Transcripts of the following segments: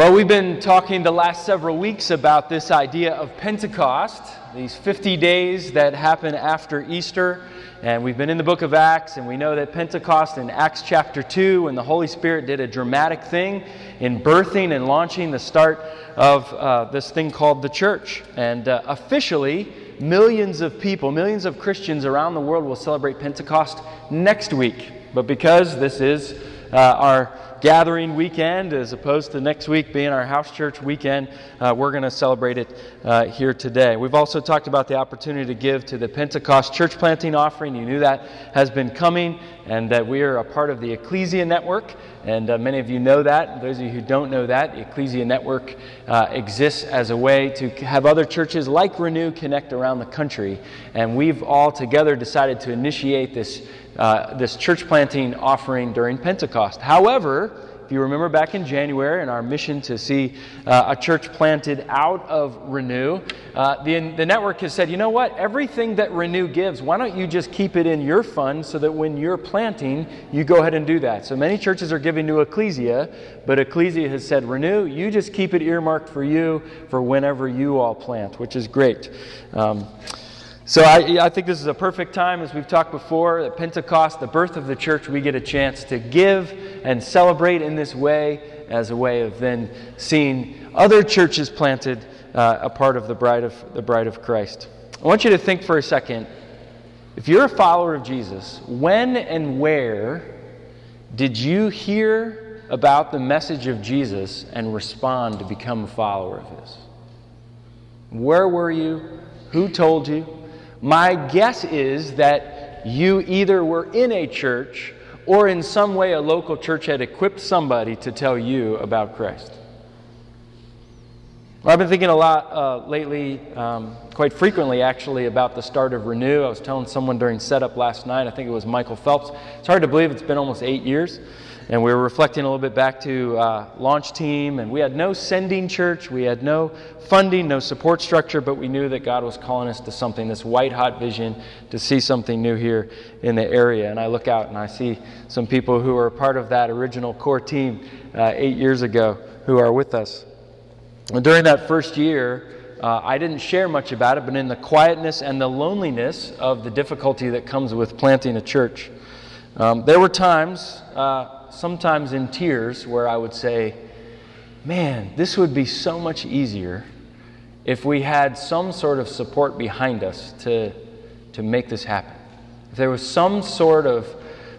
Well, we've been talking the last several weeks about this idea of Pentecost, these 50 days that happen after Easter. And we've been in the book of Acts, and we know that Pentecost in Acts chapter 2, when the Holy Spirit did a dramatic thing in birthing and launching the start of uh, this thing called the church. And uh, officially, millions of people, millions of Christians around the world will celebrate Pentecost next week. But because this is uh, our gathering weekend as opposed to next week being our house church weekend. Uh, we're going to celebrate it uh, here today. We've also talked about the opportunity to give to the Pentecost church planting offering. You knew that has been coming and that we are a part of the Ecclesia Network. And uh, many of you know that. Those of you who don't know that, the Ecclesia Network uh, exists as a way to have other churches like Renew connect around the country. And we've all together decided to initiate this uh, this church planting offering during Pentecost. However, if you remember back in January in our mission to see uh, a church planted out of Renew, uh, the, the network has said, you know what? Everything that Renew gives, why don't you just keep it in your fund so that when you're planting, you go ahead and do that? So many churches are giving to Ecclesia, but Ecclesia has said, Renew, you just keep it earmarked for you for whenever you all plant, which is great. Um, so I, I, think this is a perfect time, as we've talked before, at Pentecost, the birth of the church, we get a chance to give and celebrate in this way as a way of then seeing other churches planted uh, a part of the bride of the bride of Christ. I want you to think for a second. If you're a follower of Jesus, when and where did you hear about the message of Jesus and respond to become a follower of his? Where were you? Who told you? My guess is that you either were in a church or in some way a local church had equipped somebody to tell you about Christ. Well, I've been thinking a lot uh, lately, um, quite frequently actually, about the start of Renew. I was telling someone during setup last night, I think it was Michael Phelps. It's hard to believe it's been almost eight years. And we were reflecting a little bit back to uh, launch team, and we had no sending church, we had no funding, no support structure, but we knew that God was calling us to something, this white hot vision to see something new here in the area. And I look out and I see some people who are part of that original core team uh, eight years ago who are with us. And during that first year, uh, I didn't share much about it, but in the quietness and the loneliness of the difficulty that comes with planting a church, um, there were times. Uh, sometimes in tears, where I would say, Man, this would be so much easier if we had some sort of support behind us to, to make this happen. If there was some sort of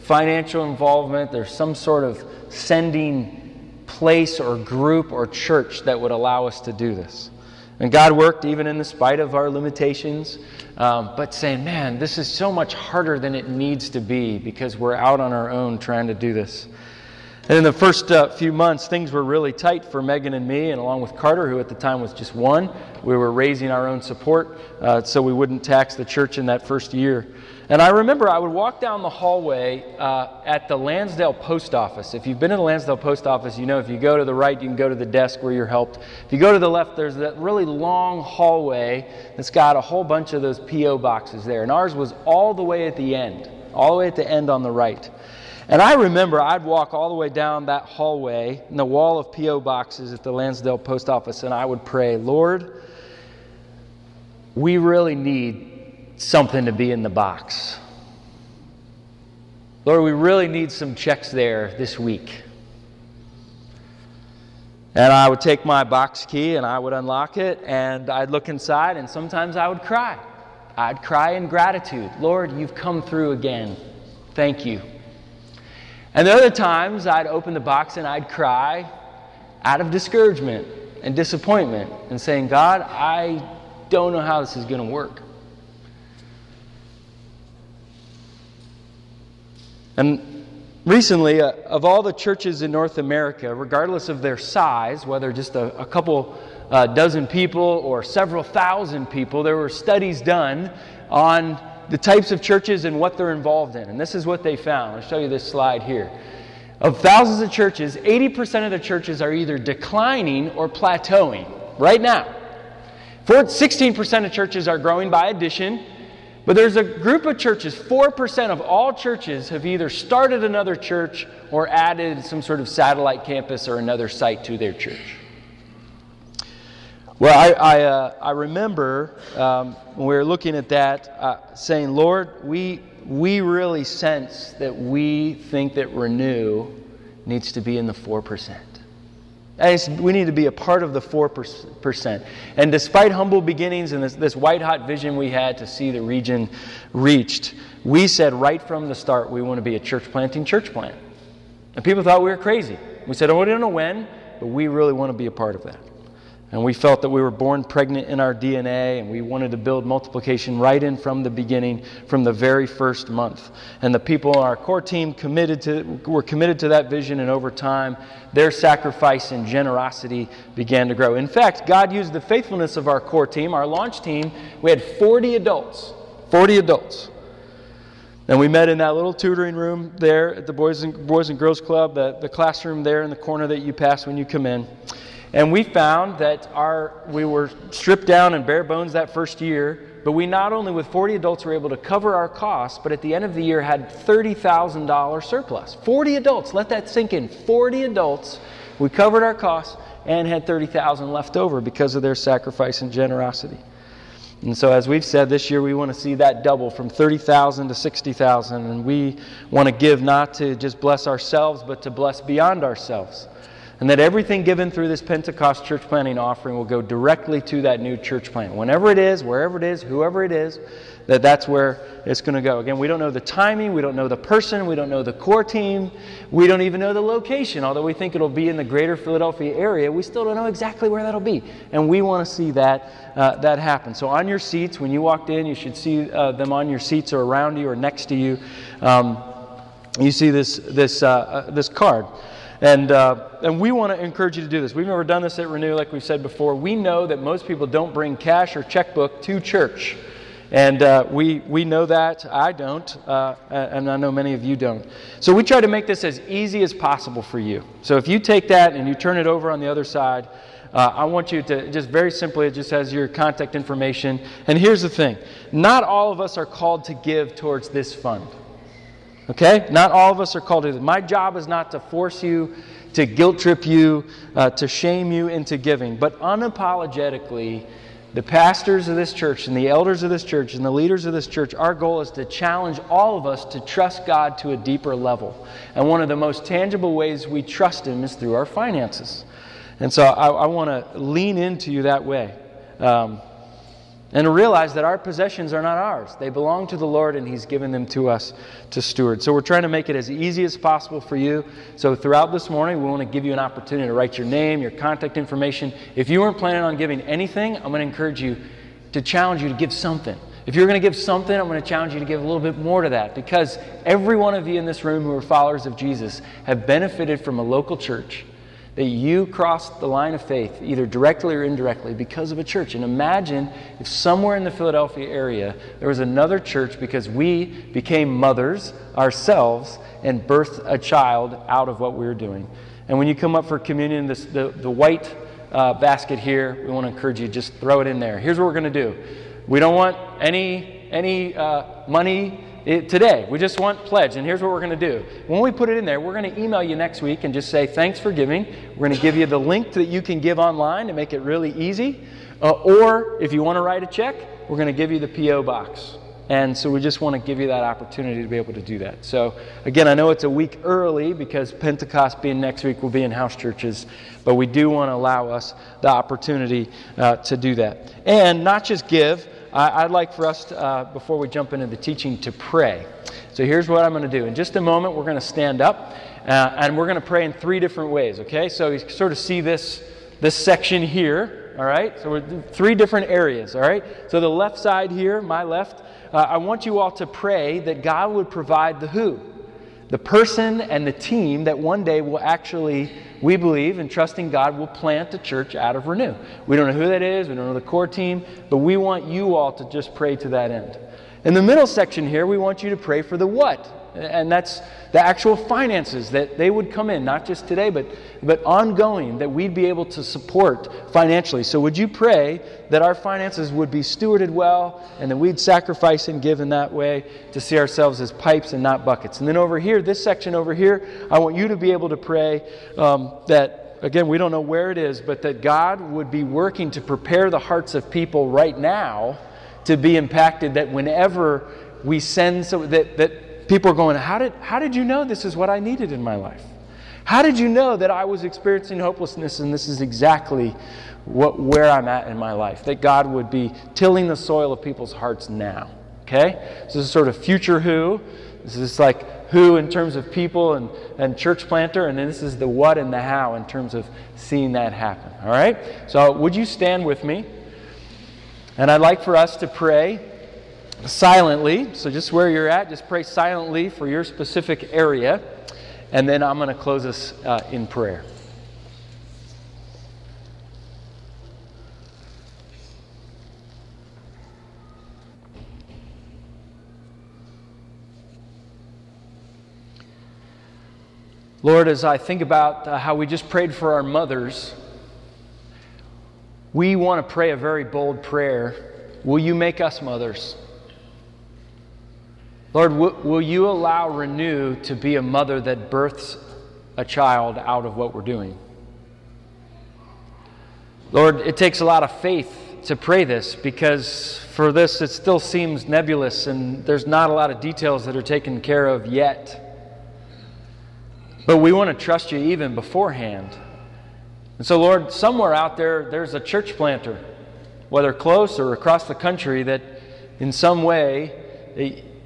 financial involvement, there's some sort of sending place or group or church that would allow us to do this. And God worked even in the spite of our limitations, um, but saying, man, this is so much harder than it needs to be because we're out on our own trying to do this. And in the first uh, few months, things were really tight for Megan and me, and along with Carter, who at the time was just one. We were raising our own support uh, so we wouldn't tax the church in that first year. And I remember I would walk down the hallway uh, at the Lansdale Post Office. If you've been in the Lansdale Post Office, you know if you go to the right, you can go to the desk where you're helped. If you go to the left, there's that really long hallway that's got a whole bunch of those P.O. boxes there. And ours was all the way at the end, all the way at the end on the right. And I remember I'd walk all the way down that hallway in the wall of P.O. boxes at the Lansdale Post Office, and I would pray, Lord, we really need something to be in the box. Lord, we really need some checks there this week. And I would take my box key and I would unlock it, and I'd look inside, and sometimes I would cry. I'd cry in gratitude. Lord, you've come through again. Thank you. And the other times I'd open the box and I'd cry out of discouragement and disappointment and saying, God, I don't know how this is going to work. And recently, uh, of all the churches in North America, regardless of their size, whether just a, a couple uh, dozen people or several thousand people, there were studies done on the types of churches and what they're involved in. And this is what they found. I'll show you this slide here. Of thousands of churches, 80% of the churches are either declining or plateauing right now. 16% of churches are growing by addition, but there's a group of churches, 4% of all churches have either started another church or added some sort of satellite campus or another site to their church. Well, I, I, uh, I remember um, when we were looking at that, uh, saying, Lord, we, we really sense that we think that Renew needs to be in the 4%. We need to be a part of the 4%. And despite humble beginnings and this, this white hot vision we had to see the region reached, we said right from the start we want to be a church planting church plant. And people thought we were crazy. We said, oh, we don't know when, but we really want to be a part of that. And we felt that we were born pregnant in our DNA, and we wanted to build multiplication right in from the beginning, from the very first month. And the people on our core team committed to, were committed to that vision, and over time, their sacrifice and generosity began to grow. In fact, God used the faithfulness of our core team, our launch team. We had 40 adults, 40 adults. And we met in that little tutoring room there at the Boys and, Boys and Girls Club, the, the classroom there in the corner that you pass when you come in. And we found that our, we were stripped down and bare bones that first year, but we not only with 40 adults were able to cover our costs, but at the end of the year had $30,000 surplus. 40 adults, let that sink in. 40 adults, we covered our costs and had 30,000 left over because of their sacrifice and generosity. And so, as we've said, this year we want to see that double from 30,000 to 60,000. And we want to give not to just bless ourselves, but to bless beyond ourselves. And that everything given through this Pentecost church planting offering will go directly to that new church plant. Whenever it is, wherever it is, whoever it is, that that's where it's going to go. Again, we don't know the timing, we don't know the person, we don't know the core team, we don't even know the location. Although we think it'll be in the greater Philadelphia area, we still don't know exactly where that'll be. And we want to see that, uh, that happen. So on your seats, when you walked in, you should see uh, them on your seats or around you or next to you. Um, you see this, this, uh, uh this card. And, uh, and we want to encourage you to do this. We've never done this at Renew, like we've said before. We know that most people don't bring cash or checkbook to church. And uh, we, we know that. I don't. Uh, and I know many of you don't. So we try to make this as easy as possible for you. So if you take that and you turn it over on the other side, uh, I want you to just very simply, it just has your contact information. And here's the thing not all of us are called to give towards this fund. Okay? Not all of us are called to this. My job is not to force you, to guilt trip you, uh, to shame you into giving, but unapologetically, the pastors of this church and the elders of this church and the leaders of this church, our goal is to challenge all of us to trust God to a deeper level. And one of the most tangible ways we trust Him is through our finances. And so I, I want to lean into you that way. Um, and realize that our possessions are not ours. They belong to the Lord, and He's given them to us to steward. So we're trying to make it as easy as possible for you. So throughout this morning, we want to give you an opportunity to write your name, your contact information. If you weren't planning on giving anything, I'm going to encourage you to challenge you to give something. If you're going to give something, I'm going to challenge you to give a little bit more to that because every one of you in this room who are followers of Jesus have benefited from a local church that you crossed the line of faith, either directly or indirectly, because of a church. And imagine if somewhere in the Philadelphia area there was another church because we became mothers ourselves and birthed a child out of what we were doing. And when you come up for communion, this, the, the white uh, basket here, we want to encourage you just throw it in there. Here's what we're going to do we don't want any, any uh, money it, today. We just want pledge. And here's what we're going to do. When we put it in there, we're going to email you next week and just say, thanks for giving. We're going to give you the link that you can give online to make it really easy. Uh, or if you want to write a check, we're going to give you the P.O. box. And so we just want to give you that opportunity to be able to do that. So, again, I know it's a week early because Pentecost being next week will be in house churches, but we do want to allow us the opportunity uh, to do that. And not just give, I, would like for us, to, uh, before we jump into the teaching, to pray. So here's what I'm going to do. In just a moment, we're going to stand up uh, and we're going to pray in three different ways, okay? So you sort of see this, this section here, all right? So we're three different areas, all right? So the left side here, my left, uh, I want you all to pray that God would provide the who the person and the team that one day will actually, we believe and trusting God, will plant a church out of Renew. We don't know who that is, we don't know the core team, but we want you all to just pray to that end. In the middle section here, we want you to pray for the what and that's the actual finances that they would come in, not just today, but, but ongoing, that we'd be able to support financially. So, would you pray that our finances would be stewarded well and that we'd sacrifice and give in that way to see ourselves as pipes and not buckets? And then over here, this section over here, I want you to be able to pray um, that again, we don't know where it is, but that God would be working to prepare the hearts of people right now to be impacted, that whenever we send, so that, that people are going, how did, how did you know this is what I needed in my life? How did you know that I was experiencing hopelessness and this is exactly what, where I'm at in my life? That God would be tilling the soil of people's hearts now. Okay? So this is sort of future who. This is like who in terms of people and, and church planter, and then this is the what and the how in terms of seeing that happen. All right? So would you stand with me? And I'd like for us to pray silently. So just where you're at, just pray silently for your specific area. And then I'm going to close us uh, in prayer. Lord, as I think about uh, how we just prayed for our mothers, we want to pray a very bold prayer. Will you make us mothers? Lord, w- will you allow Renew to be a mother that births a child out of what we're doing? Lord, it takes a lot of faith to pray this because for this it still seems nebulous and there's not a lot of details that are taken care of yet. But we want to trust you even beforehand. And so, Lord, somewhere out there, there's a church planter, whether close or across the country, that in some way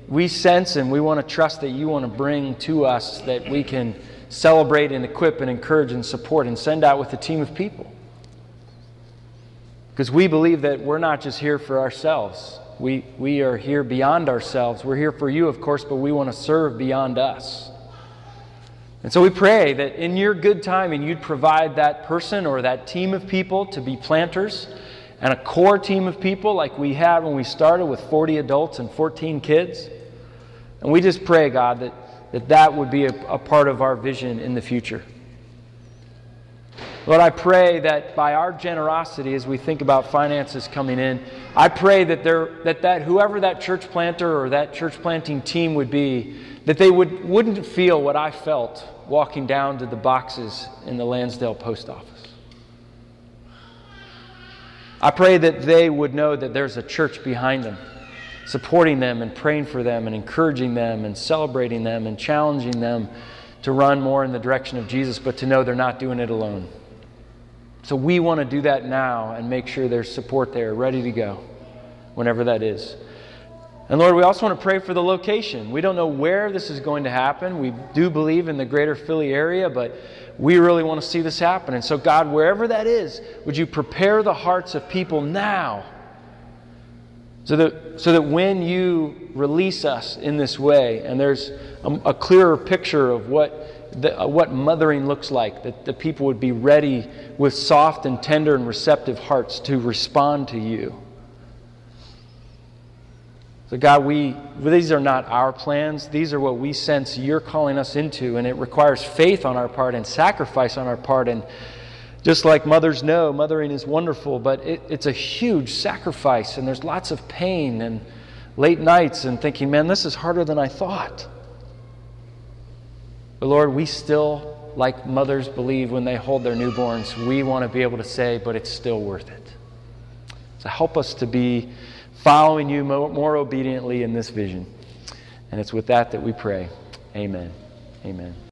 we sense and we want to trust that you want to bring to us that we can celebrate and equip and encourage and support and send out with a team of people. Because we believe that we're not just here for ourselves. We, we are here beyond ourselves. We're here for you, of course, but we want to serve beyond us. And so we pray that in your good timing, you'd provide that person or that team of people to be planters and a core team of people like we had when we started with 40 adults and 14 kids. And we just pray, God, that that, that would be a, a part of our vision in the future. Lord, I pray that by our generosity as we think about finances coming in, I pray that, there, that, that whoever that church planter or that church planting team would be, that they would, wouldn't feel what I felt walking down to the boxes in the Lansdale post office. I pray that they would know that there's a church behind them, supporting them and praying for them and encouraging them and celebrating them and challenging them to run more in the direction of Jesus, but to know they're not doing it alone. So we want to do that now and make sure there's support there, ready to go, whenever that is. And Lord, we also want to pray for the location. We don't know where this is going to happen. We do believe in the greater Philly area, but we really want to see this happen. And so, God, wherever that is, would you prepare the hearts of people now so that, so that when you release us in this way, and there's a, a clearer picture of what, the, uh, what mothering looks like, that the people would be ready with soft and tender and receptive hearts to respond to you. So, God, we, these are not our plans. These are what we sense you're calling us into. And it requires faith on our part and sacrifice on our part. And just like mothers know, mothering is wonderful, but it, it's a huge sacrifice. And there's lots of pain and late nights and thinking, man, this is harder than I thought. But Lord, we still, like mothers believe when they hold their newborns, we want to be able to say, but it's still worth it. So help us to be following you more, more obediently in this vision. And it's with that that we pray. Amen. Amen.